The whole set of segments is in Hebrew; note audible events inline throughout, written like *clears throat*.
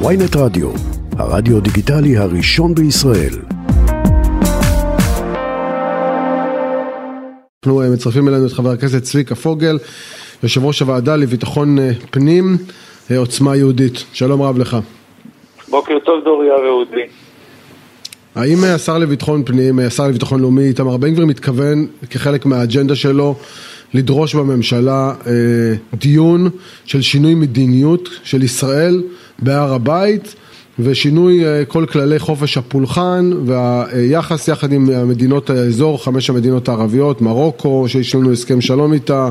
ויינט רדיו, הרדיו דיגיטלי הראשון בישראל. אנחנו אה, מצרפים אלינו את חבר הכנסת צביקה פוגל, יושב ראש הוועדה לביטחון אה, פנים, אה, עוצמה יהודית. שלום רב לך. בוקר טוב דוריה ואודי. האם השר לביטחון פנים, השר לביטחון לאומי, איתמר בן גביר מתכוון כחלק מהאג'נדה שלו לדרוש בממשלה אה, דיון של שינוי מדיניות של ישראל בהר הבית ושינוי אה, כל כללי חופש הפולחן והיחס יחד עם מדינות האזור, חמש המדינות הערביות, מרוקו שיש לנו הסכם שלום איתה,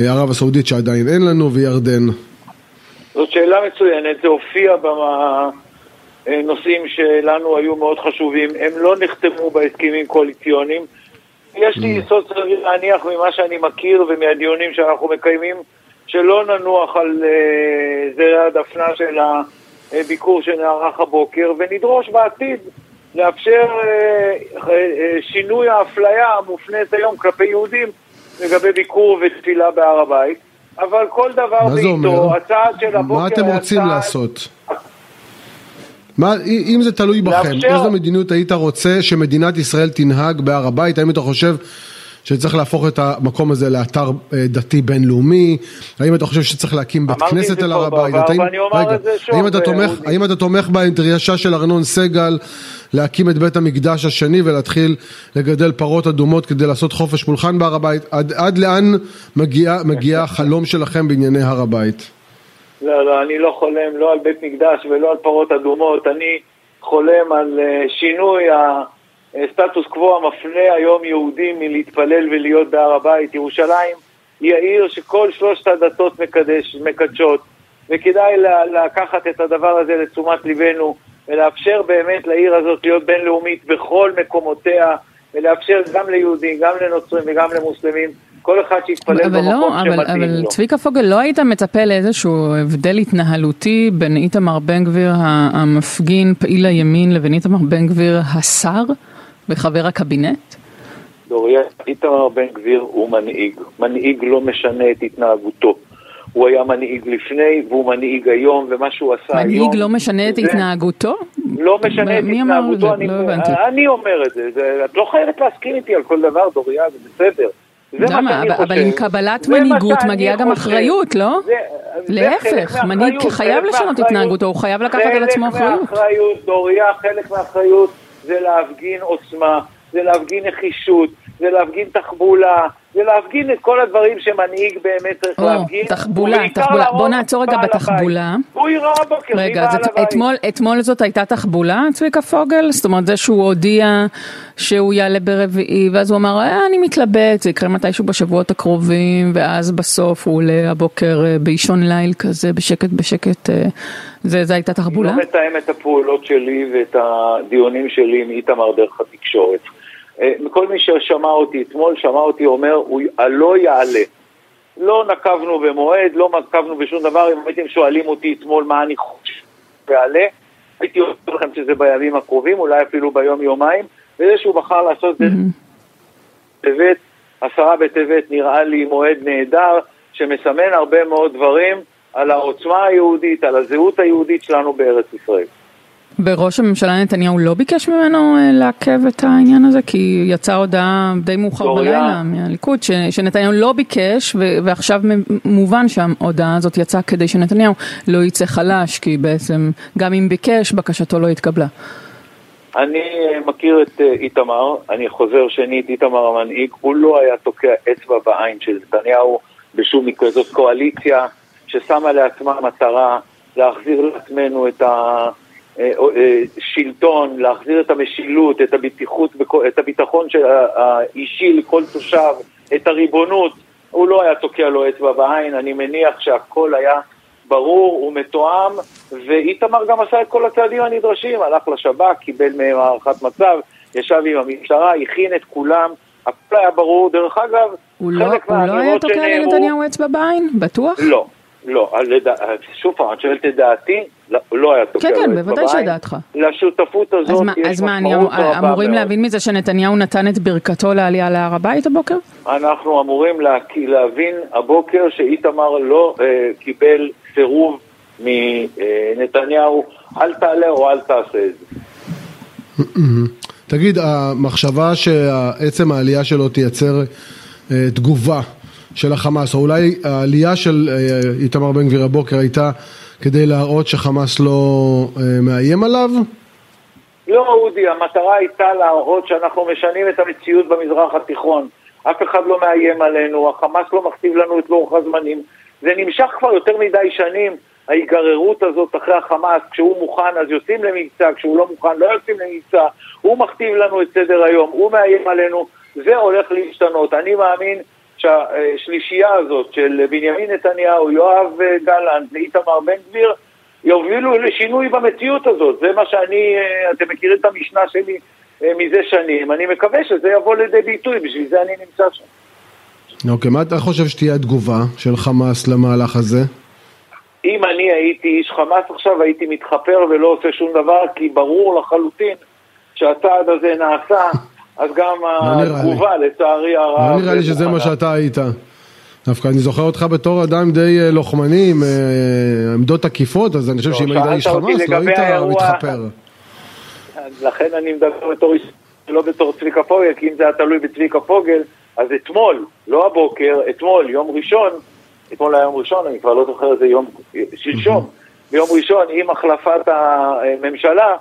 אה, ערב הסעודית שעדיין אין לנו וירדן. זאת שאלה מצוינת, זה הופיע בנושאים שלנו היו מאוד חשובים, הם לא נחתמו בהסכמים קואליציוניים יש לי. יסוד סביר להניח ממה שאני מכיר ומהדיונים שאנחנו מקיימים, שלא ננוח על uh, זרע הדפנה של הביקור שנערך הבוקר, ונדרוש בעתיד לאפשר uh, uh, שינוי האפליה המופנית היום כלפי יהודים לגבי ביקור ותפילה בהר הבית. אבל כל דבר בעיתו, הצעד של הבוקר... מה אתם רוצים. לעשות? מה, אם זה תלוי בכם, איזו מדיניות היית רוצה שמדינת ישראל תנהג בהר הבית? האם אתה חושב שצריך להפוך את המקום הזה לאתר אה, דתי בינלאומי? האם אתה חושב שצריך להקים בית כנסת על הר הבית? האם, רגע, האם, אתה תומך, האם אתה תומך באינטריאשה של ארנון סגל להקים את בית המקדש השני ולהתחיל לגדל פרות אדומות כדי לעשות חופש פולחן בהר הבית? עד, עד לאן מגיע, מגיע החלום שלכם בענייני הר הבית? לא, לא, אני לא חולם לא על בית מקדש ולא על פרות אדומות, אני חולם על uh, שינוי הסטטוס קוו המפנה היום יהודים מלהתפלל ולהיות בהר הבית. ירושלים היא העיר שכל שלושת הדתות מקדש, מקדשות, וכדאי לקחת את הדבר הזה לתשומת ליבנו ולאפשר באמת לעיר הזאת להיות בינלאומית בכל מקומותיה ולאפשר גם ליהודים, גם לנוצרים וגם למוסלמים כל אחד שיתפלל במקום לא, שמתאים אבל, אבל לו. צביקה פוגל, לא היית מצפה לאיזשהו הבדל התנהלותי בין איתמר בן גביר המפגין, פעיל הימין, לבין איתמר בן גביר השר וחבר הקבינט? דוריה, איתמר בן גביר הוא מנהיג. מנהיג לא משנה את התנהגותו. הוא היה מנהיג לפני והוא מנהיג היום, ומה שהוא עשה מנהיג היום... מנהיג לא משנה את התנהגותו? לא משנה את התנהגותו, אני, לא אני אומר את זה, זה. את לא חייבת להסכים איתי על כל דבר, דוריה, זה בסדר. למה? אבל עם קבלת מנהיגות מגיעה גם אחריות, לא? להפך, מנהיג חייב לשנות התנהגותו, הוא חייב לקחת על עצמו אחריות. חלק מהאחריות, דוריה, חלק מהאחריות זה להפגין עוצמה, זה להפגין נחישות, זה להפגין תחבולה, זה להפגין את כל הדברים שמנהיג באמת צריך להפגין. תחבולה, תחבולה. בוא נעצור רגע בתחבולה. הוא יראה הבוקר, רגע, אתמול, אתמול זאת הייתה תחבולה, צביקה פוגל? זאת אומרת, זה שהוא הודיע שהוא יעלה ברביעי, ואז הוא אמר, אה, אני מתלבט, זה יקרה מתישהו בשבועות הקרובים, ואז בסוף הוא עולה הבוקר אה, באישון ליל כזה, בשקט בשקט. אה, זה, זה הייתה תחבולה? אני לא מתאם את הפעולות שלי ואת הדיונים שלי עם איתמר דרך התקשורת. אה, כל מי ששמע אותי אתמול, שמע אותי אומר, הוא לא יעלה. לא נקבנו במועד, לא נקבנו בשום דבר, אם הייתם שואלים אותי אתמול מה אני חושב שיעלה, הייתי אומר לכם שזה בימים הקרובים, אולי אפילו ביום-יומיים, וזה שהוא בחר לעשות את זה עשרה בטבת נראה לי מועד נהדר, שמסמן הרבה מאוד דברים על העוצמה היהודית, על הזהות היהודית שלנו בארץ ישראל. וראש הממשלה נתניהו לא ביקש ממנו אה, לעכב את העניין הזה? כי יצאה הודעה די מאוחר בלילה מהליכוד ש, שנתניהו לא ביקש ו, ועכשיו מובן שההודעה הזאת יצאה כדי שנתניהו לא יצא חלש כי בעצם גם אם ביקש בקשתו לא התקבלה. אני אה, מכיר את אה, איתמר, אני חוזר שנית, איתמר המנהיג, הוא לא היה תוקע אצבע בעין של נתניהו בשום מקרה, זאת קואליציה ששמה לעצמה מטרה להחזיר לעצמנו את ה... אה, אה, שלטון, להחזיר את המשילות, את הבטיחות, את הביטחון האישי לכל תושב, את הריבונות, הוא לא היה תוקע לו אצבע בעין, אני מניח שהכל היה ברור ומתואם, ואיתמר גם עשה את כל הצעדים הנדרשים, הלך לשב"כ, קיבל מהם הערכת מצב, ישב עם המשטרה, הכין את כולם, הכל היה ברור, דרך אגב, לא, הוא לא היה תוקע לנתניהו אצבע בעין? בטוח? לא, לא, שוב פעם, את שואלת את דעתי, לא, לא היה תוקע כן, כן, בוודאי שדעתך. לשותפות הזאת יש רבה מאוד. אז מה, אמורים להבין מזה שנתניהו נתן את ברכתו לעלייה להר הבית הבוקר? אנחנו אמורים להבין הבוקר שאיתמר לא אה, קיבל סירוב מנתניהו, אל תעלה או אל תעשה את זה. *clears throat* תגיד, המחשבה שעצם העלייה שלו תייצר אה, תגובה של החמאס, או אולי העלייה של אה, איתמר בן גביר הבוקר הייתה כדי להראות שחמאס לא אה, מאיים עליו? לא, אודי, המטרה הייתה להראות שאנחנו משנים את המציאות במזרח התיכון. אף אחד לא מאיים עלינו, החמאס לא מכתיב לנו את לוח הזמנים. זה נמשך כבר יותר מדי שנים, ההיגררות הזאת אחרי החמאס, כשהוא מוכן אז יוצאים למבצע, כשהוא לא מוכן לא יוצאים למבצע, הוא מכתיב לנו את סדר היום, הוא מאיים עלינו, זה הולך להשתנות. אני מאמין שהשלישייה הזאת של בנימין נתניהו, יואב גלנט ואיתמר בן גביר יובילו לשינוי במציאות הזאת. זה מה שאני, אה, אתם מכירים את המשנה שלי אה, מזה שנים, אני מקווה שזה יבוא לידי ביטוי, בשביל זה אני נמצא שם. אוקיי, מה אתה חושב שתהיה התגובה של חמאס למהלך הזה? אם אני הייתי איש חמאס עכשיו, הייתי מתחפר ולא עושה שום דבר, כי ברור לחלוטין שהצעד הזה נעשה, *laughs* אז גם לא התגובה, לצערי הרב... לא נראה לי שזה מה שאתה היית. דווקא אני זוכר אותך בתור אדם די אה, לוחמני עם אה, עמדות תקיפות, אז אני חושב שאם היית איש חמאס לא היית מתחפר. לכן אני מדבר בתור איש, לא בתור צביקה פוגל, כי אם זה היה תלוי בצביקה פוגל, אז אתמול, לא הבוקר, אתמול, יום ראשון, אתמול היה יום ראשון, אני כבר לא זוכר איזה יום, שלשום, ביום ראשון, עם החלפת הממשלה,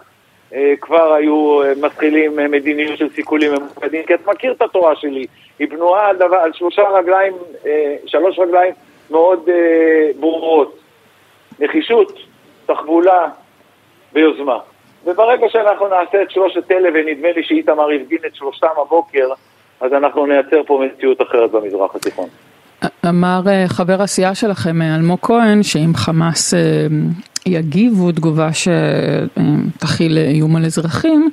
כבר היו מתחילים מדיניות של סיכולים ממוקדים, כי אתה מכיר את התורה שלי, היא בנויה על, דבר, על שלושה רגליים, אה, שלוש רגליים מאוד אה, ברורות. נחישות, תחבולה ויוזמה. וברגע שאנחנו נעשה את שלושת אלה, ונדמה לי שאיתמר הפגין את שלושתם הבוקר, אז אנחנו נייצר פה מציאות אחרת במזרח התיכון. אמר אה, חבר הסיעה שלכם, אלמוג כהן, שאם חמאס יגיבו תגובה שתכיל איום על אזרחים,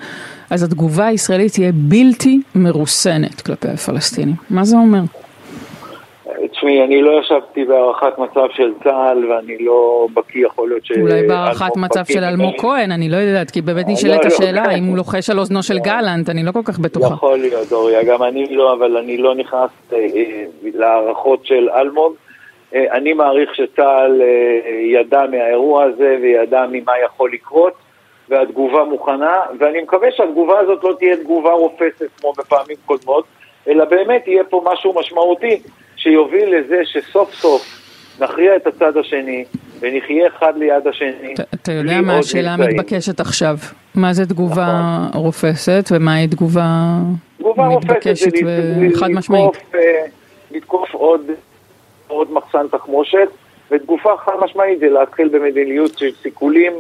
אז התגובה הישראלית תהיה בלתי מרוסנת כלפי הפלסטינים. מה זה אומר? תשמעי, אני לא ישבתי בהערכת מצב של צה"ל ואני לא בקיא, יכול להיות ש... אולי בהערכת מצב של אלמוג כהן, אני לא יודעת, כי באמת נשאלת לא, השאלה אם הוא לוחש על אוזנו של גלנט, אני לא כל כך בטוחה. יכול להיות, דוריה, גם אני לא, אבל אני לא נכנס אה, אה, להערכות של אלמוג. אה, אני מעריך שצה"ל ידע מהאירוע הזה וידע ממה יכול לקרות. והתגובה מוכנה, ואני מקווה שהתגובה הזאת לא תהיה תגובה רופסת כמו בפעמים קודמות, אלא באמת יהיה פה משהו משמעותי שיוביל לזה שסוף סוף נכריע את הצד השני ונחיה אחד ליד השני. אתה יודע מה השאלה המתבקשת עכשיו? מה זה תגובה נכון. רופסת ומהי תגובה, תגובה מתבקשת וחד משמעית? אה, לתקוף עוד, עוד מחסן תחמושת, ותגובה חד משמעית זה להתחיל במדיניות של סיכולים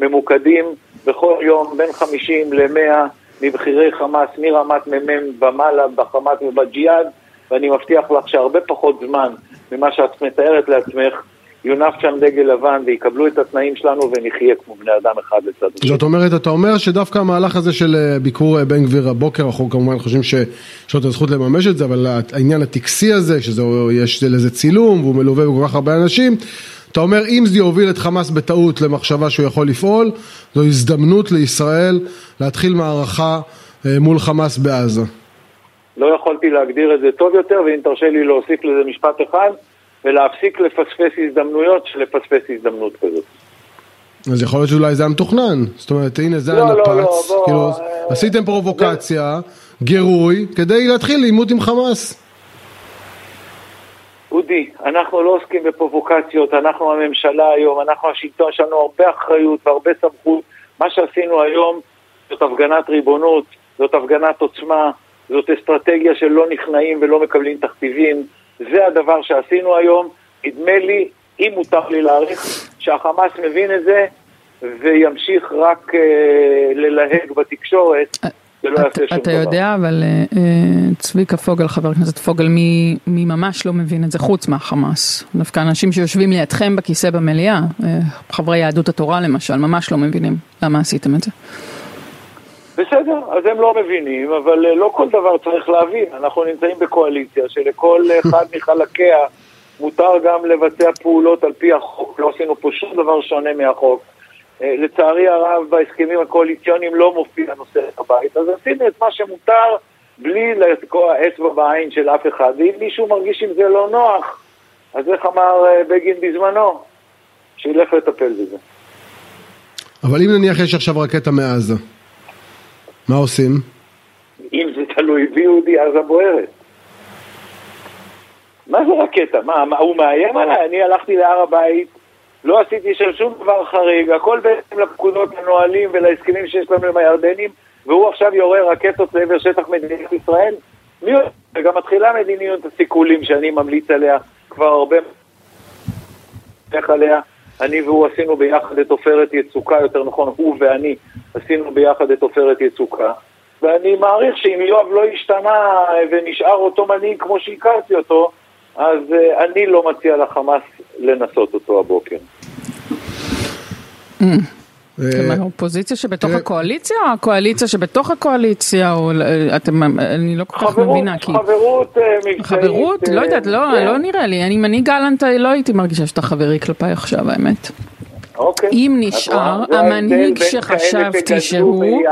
ממוקדים בכל יום בין 50 ל-100 מבכירי חמאס מרמת מ"מ ומעלה בחמאס ובג'יהאד ואני מבטיח לך שהרבה פחות זמן ממה שאת מתארת לעצמך יונף שם דגל לבן ויקבלו את התנאים שלנו ונחיה כמו בני אדם אחד לצד השני. זאת אומרת, אתה אומר שדווקא המהלך הזה של אה, ביקור אה, בן גביר הבוקר, אנחנו כמובן חושבים שיש לו את הזכות לממש את זה, אבל העניין הטקסי הזה, שיש לזה צילום והוא מלווה בכל כך הרבה אנשים, אתה אומר אם זה יוביל את חמאס בטעות למחשבה שהוא יכול לפעול, זו הזדמנות לישראל להתחיל מערכה אה, מול חמאס בעזה. לא יכולתי להגדיר את זה טוב יותר, ואם תרשה לי להוסיף לזה משפט אחד, ולהפסיק לפספס הזדמנויות של לפספס הזדמנות כזאת. אז יכול להיות שאולי זה היה מתוכנן, זאת אומרת הנה זה לא, הנפץ, לא, לא, כאילו אה, עשיתם פרובוקציה, זה... גירוי, כדי להתחיל לעימות עם חמאס. אודי, אנחנו לא עוסקים בפרובוקציות, אנחנו הממשלה היום, אנחנו השלטון, יש לנו הרבה אחריות והרבה סמכות. מה שעשינו היום זאת הפגנת ריבונות, זאת הפגנת עוצמה, זאת אסטרטגיה של לא נכנעים ולא מקבלים תכתיבים. זה הדבר שעשינו היום. נדמה לי, אם מותר לי להעריך, שהחמאס מבין את זה וימשיך רק אה, ללהג בתקשורת. לא יעשה שום דבר. אתה יודע, אבל אה, אה, צביקה פוגל, חבר הכנסת פוגל, מי, מי ממש לא מבין את זה חוץ מהחמאס? דווקא אנשים שיושבים לידכם בכיסא במליאה, אה, חברי יהדות התורה למשל, ממש לא מבינים למה עשיתם את זה. בסדר, אז הם לא מבינים, אבל לא כל דבר צריך להבין. אנחנו נמצאים בקואליציה שלכל *laughs* אחד מחלקיה מותר גם לבצע פעולות על פי החוק. לא עשינו פה שום דבר שונה מהחוק. אה, לצערי הרב בהסכמים הקואליציוניים לא מופיע נושא הבית, אז עשינו את מה שמותר בלי לתקוע אצבע בעין של אף אחד, ואם מישהו מרגיש עם זה לא נוח, אז איך אמר אה, בגין בזמנו? שילך לטפל בזה. אבל אם נניח יש עכשיו רקטה מעזה, מה עושים? אם זה תלוי ביהודי עזה בוערת. מה זה רקטה? מה, מה, הוא מאיים עליי? אני הלכתי להר הבית, לא עשיתי שם שום דבר חריג, הכל בעצם לפקודות, לנהלים ולהסכמים שיש לנו עם הירדנים, והוא עכשיו יורה רקטות לעבר שטח מדינת ישראל? מי יודע? וגם מתחילה מדיניות הסיכולים שאני ממליץ עליה כבר הרבה... עליה? אני והוא עשינו ביחד את עופרת יצוקה, יותר נכון, הוא ואני עשינו ביחד את עופרת יצוקה. ואני מעריך שאם יואב לא השתנה ונשאר אותו מנהיג כמו שהכרתי אותו, אז uh, אני לא מציע לחמאס לנסות אותו הבוקר. האופוזיציה שבתוך הקואליציה או הקואליציה שבתוך הקואליציה או אתם, אני לא כל כך מבינה כי... חברות אה, מבצעית. חברות? לא יודעת, לא, כן. לא נראה לי, אני מנהיג גלנט לא הייתי מרגישה שאתה חברי כלפיי עכשיו האמת. אוקיי. אם נשאר המנהיג שחשבתי שהוא...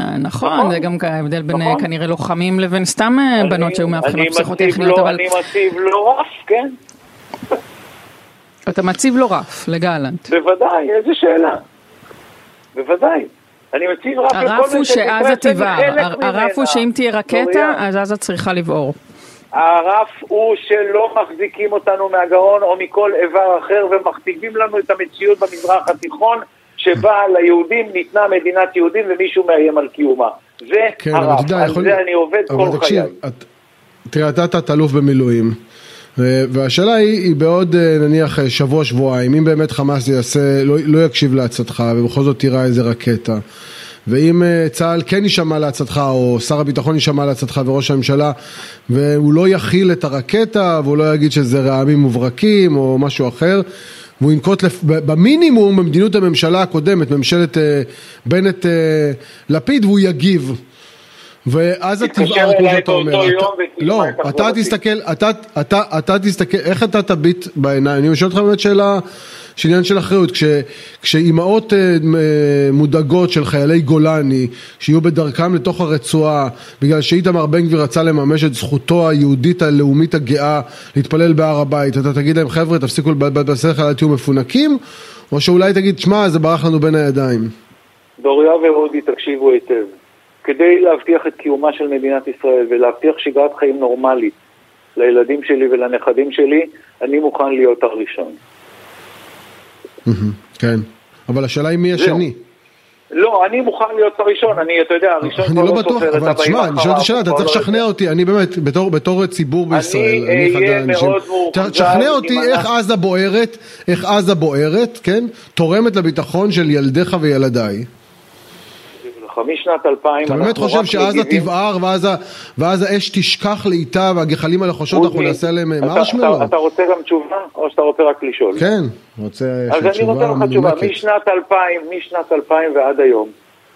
אה, נכון, זה גם ההבדל בין נכון. כנראה לוחמים לבין סתם בנות שהיו מאבחנות פסיכוטכניות, אבל... אני מציב לו רף, כן. אתה מציב לו רף לגלנט. בוודאי, איזה שאלה. בוודאי. אני מציב רף הרף הוא שעזה תבער, הרף הוא שאם תהיה רקטה, אז עזה צריכה לבעור. הרף הוא שלא מחזיקים אותנו מהגרון או מכל איבר אחר ומכתיבים לנו את המציאות במזרח התיכון שבה ליהודים ניתנה מדינת יהודים ומישהו מאיים על קיומה. זה כן, הרף, על יכול... זה אני עובד כל חיי. תראה, אתה תת-אלוף במילואים. והשאלה היא, היא בעוד אה, נניח אה, שבוע שבועיים, אם באמת חמאס יעשה, לא, לא יקשיב לעצתך ובכל זאת תירה איזה רקטה ואם אה, צה"ל כן יישמע לעצתך או שר הביטחון יישמע לעצתך וראש הממשלה והוא לא יכיל את הרקטה והוא לא יגיד שזה רעמים מוברקים או משהו אחר והוא ינקוט לפ... במינימום במדיניות הממשלה הקודמת, ממשלת בנט-לפיד והוא יגיב ואז תבער כמו שאתה אומר, לא, אתה תסתכל, אתה, תסתכל, איך אתה תביט בעיניים, אני שואל אותך באמת שאלה, שעניין של אחריות, כש, כשאימהות אה, מודאגות של חיילי גולני, שיהיו בדרכם לתוך הרצועה, בגלל שאיתמר בן גביר רצה לממש את זכותו היהודית הלאומית הגאה להתפלל בהר הבית, אתה תגיד להם חבר'ה תפסיקו לבלבל בשכל אל תהיו מפונקים, או שאולי תגיד שמע זה ברח לנו בין הידיים. דוריה ואודי תקשיבו היטב. כדי להבטיח את קיומה של מדינת ישראל ולהבטיח שגרת חיים נורמלית לילדים שלי ולנכדים שלי, אני מוכן להיות הראשון. כן, אבל השאלה היא מי השני. לא, אני מוכן להיות הראשון, אני, אתה יודע, הראשון כבר לא, לא בטוח, אבל תשמע, אני שואל את השאלה, אתה צריך לא לשכנע אותי, אני באמת, בתור ציבור בישראל, אני מאוד מאוחזר. תשכנע אותי איך עזה בוערת, איך עזה בוערת, כן, תורמת לביטחון של ילדיך וילדיי. משנת 2000 אתה באמת חושב שעזה תבער ואז האש תשכח לאיטה והגחלים הלחושות אנחנו נעשה עליהם מרשמלו? אתה רוצה גם תשובה או שאתה רוצה רק לשאול? כן, רוצה אז אני רוצה לך תשובה, משנת 2000, משנת 2000 ועד היום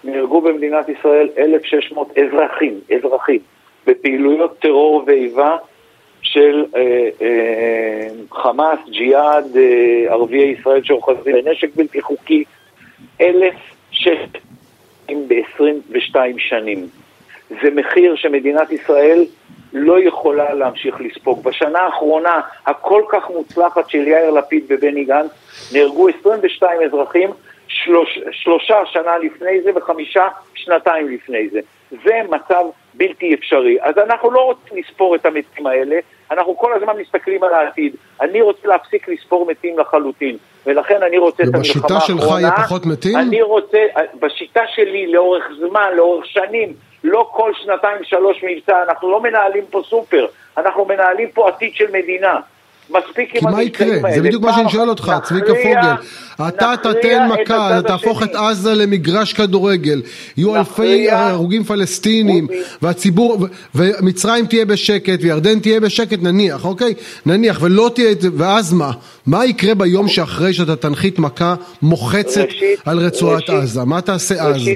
נהרגו במדינת ישראל 1,600 אזרחים, אזרחים, בפעילויות טרור ואיבה של אה, אה, חמאס, ג'יהאד, אה, ערביי ישראל שאוחזים בנשק בלתי חוקי, 1,600 ב-22 שנים. זה מחיר שמדינת ישראל לא יכולה להמשיך לספוג. בשנה האחרונה הכל כך מוצלחת של יאיר לפיד ובני גנץ נהרגו 22 אזרחים, שלוש, שלושה שנה לפני זה וחמישה שנתיים לפני זה. זה מצב בלתי אפשרי. אז אנחנו לא רוצים לספור את המתים האלה, אנחנו כל הזמן מסתכלים על העתיד. אני רוצה להפסיק לספור מתים לחלוטין, ולכן אני רוצה את המלחמה האחרונה. ובשיטה שלך יהיה פחות מתים? אני רוצה, בשיטה שלי לאורך זמן, לאורך שנים, לא כל שנתיים שלוש מבצע, אנחנו לא מנהלים פה סופר, אנחנו מנהלים פה עתיד של מדינה. מספיק עם המבצעים האלה. כי מה יקרה? זה בדיוק מה שאני שואל אותך, צביקה פוגל. אתה תתן מכה, תהפוך את עזה למגרש כדורגל, יהיו אלפי הרוגים פלסטינים, והציבור, ומצרים תהיה בשקט, וירדן תהיה בשקט, נניח, אוקיי? נניח, ולא תהיה, ואז מה? מה יקרה ביום שאחרי שאתה תנחית מכה מוחצת על רצועת עזה? מה תעשה אז?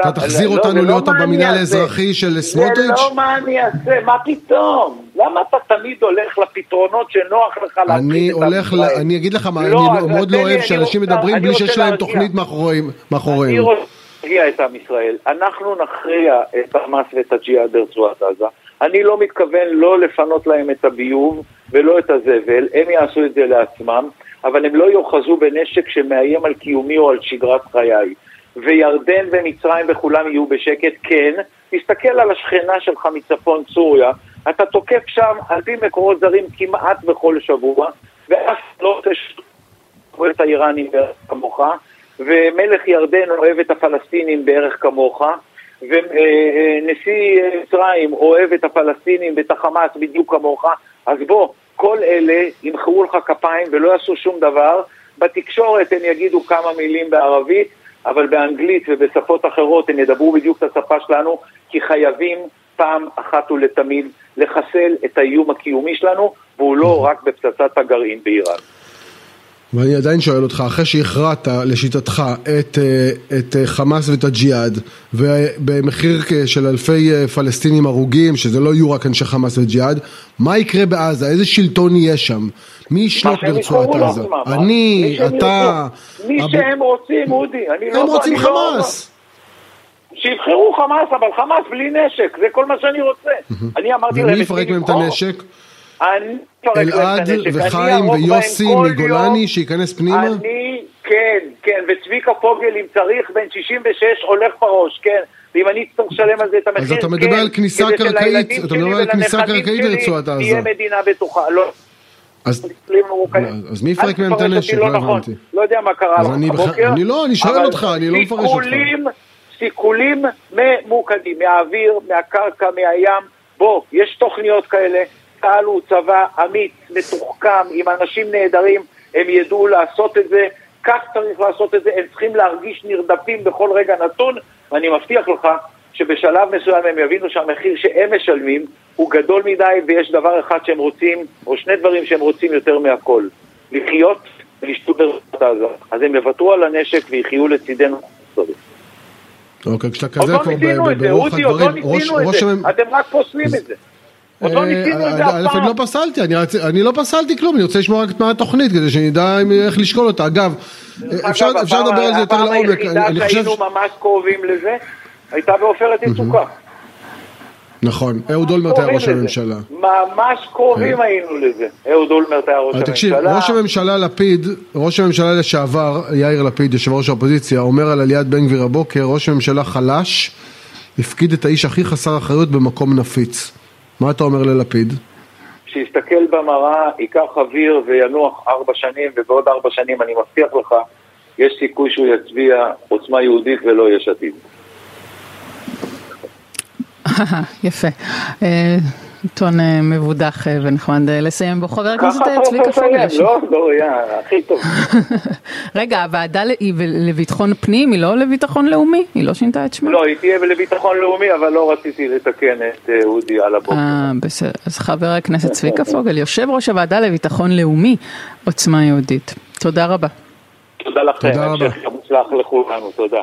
אתה תחזיר לא, אותנו לא להיות במינהל האזרחי של סמוטריץ'? זה לא מה אני אעשה, מה פתאום? למה אתה תמיד הולך לפתרונות שנוח לך להפחיד את עם ישראל? אני אגיד לך מה, אני לא, מאוד לא אוהב שאנשים מדברים בלי שיש להם תוכנית מאחוריהם. אני רוצה להרגיע את עם ישראל. אנחנו נכריע את חמאס ואת הג'יהאד ברצועת עזה. אני לא מתכוון לא לפנות להם את הביוב ולא את הזבל, הם יעשו את זה לעצמם. אבל הם לא יאחזו בנשק שמאיים על קיומי או על שגרת חיי. וירדן ומצרים וכולם יהיו בשקט, כן, תסתכל על השכנה שלך מצפון סוריה, אתה תוקף שם על פי מקורות זרים כמעט בכל שבוע, ואף לא תשאיר את האיראנים בערך כמוך, ומלך ירדן אוהב את הפלסטינים בערך כמוך, ונשיא מצרים אוהב את הפלסטינים ואת החמאס בדיוק כמוך, אז בוא, כל אלה ימחאו לך כפיים ולא יעשו שום דבר, בתקשורת הם יגידו כמה מילים בערבית, אבל באנגלית ובשפות אחרות הם ידברו בדיוק את השפה שלנו, כי חייבים פעם אחת ולתמיד לחסל את האיום הקיומי שלנו, והוא לא רק בפצצת הגרעין באיראן. ואני עדיין שואל אותך, אחרי שהכרעת לשיטתך את, אה, את אה, חמאס ואת הג'יהאד ובמחיר של אלפי אה, פלסטינים הרוגים, שזה לא יהיו רק אנשי חמאס וג'יהאד, מה יקרה בעזה? איזה שלטון יהיה שם? מי ישלוט ברצועת עזה? אני, אתה... מי שהם רוצים, אודי. הם לא, רוצים לא- חמאס. שיבחרו חמאס, אבל חמאס בלי נשק, זה כל מה שאני רוצה. אני אמרתי להם... ומי יפרק מהם את הנשק? אלעד וחיים ויוסי מגולני שייכנס פנימה? אני, כן, כן, וצביקה פוגל אם צריך בן 66 הולך בראש, כן. ואם אני אצטרך לשלם על זה את המחיר, אז אתה מדבר על כניסה קרקעית, אתה מדבר על כניסה קרקעית לרצועת עזה. תהיה מדינה בטוחה, לא. אז, אז מי יפרק מהם את הנשק? לא, לא הבנתי. לא יודע מה קרה הבוקר. אני לא, אני שואל אותך, אני לא מפרש אותך. סיכולים ממוקדים, מהאוויר, מהקרקע, מהים. בוא, יש תוכניות כאלה. צה"ל הוא צבא אמיץ, מתוחכם, עם אנשים נהדרים, הם ידעו לעשות את זה, כך צריך לעשות את זה, הם צריכים להרגיש נרדפים בכל רגע נתון, ואני מבטיח לך שבשלב מסוים הם יבינו שהמחיר שהם משלמים הוא גדול מדי ויש דבר אחד שהם רוצים, או שני דברים שהם רוצים יותר מהכל, לחיות ולשתות ברצועת עזה. אז הם יוותרו על הנשק ויחיו לצידנו. אוקיי, כשאתה כזה פה ברוח הדברים, לא את זה, אתם רק פוסלים את זה. עוד לא ניסינו את זה אף פעם. אני לא פסלתי, אני לא פסלתי כלום, אני רוצה לשמוע רק את מה התוכנית כדי שנדע איך לשקול אותה. אגב, אפשר לדבר על זה יותר לעומק. הפעם היחידה שהיינו ממש קרובים לזה, הייתה בעופרת יצוקה. נכון, אהוד אולמרט היה ראש הממשלה. ממש קרובים היינו לזה, אהוד אולמרט היה ראש הממשלה. תקשיב, ראש הממשלה לפיד, ראש הממשלה לשעבר, יאיר לפיד, יושב ראש האופוזיציה, אומר על עליית בן גביר הבוקר, ראש הממשלה חלש, הפקיד את האיש הכי חסר אחריות במקום נפיץ. מה אתה אומר ללפיד? שיסתכל במראה, ייקח אוויר וינוח ארבע שנים, ובעוד ארבע שנים אני מבטיח לך, יש סיכוי שהוא יצביע עוצמה יהודית ולא יש עתיד. *laughs* יפה. עיתון אה, מבודח אה, ונחמד אה, לסיים בו. חבר הכנסת צביקה פוגל. לא, לא, יא, הכי טוב. *laughs* רגע, הוועדה היא לביטחון פנים, היא לא לביטחון לאומי? היא לא שינתה את שמה? לא, היא תהיה לביטחון לאומי, אבל לא רציתי לתקן את אודי על הבוקר. אה, בסדר. אז חבר הכנסת צביקה פוגל, יושב ראש הוועדה לביטחון לאומי, עוצמה יהודית. תודה רבה. תודה לכם, המשך מוצלח לכולנו, תודה.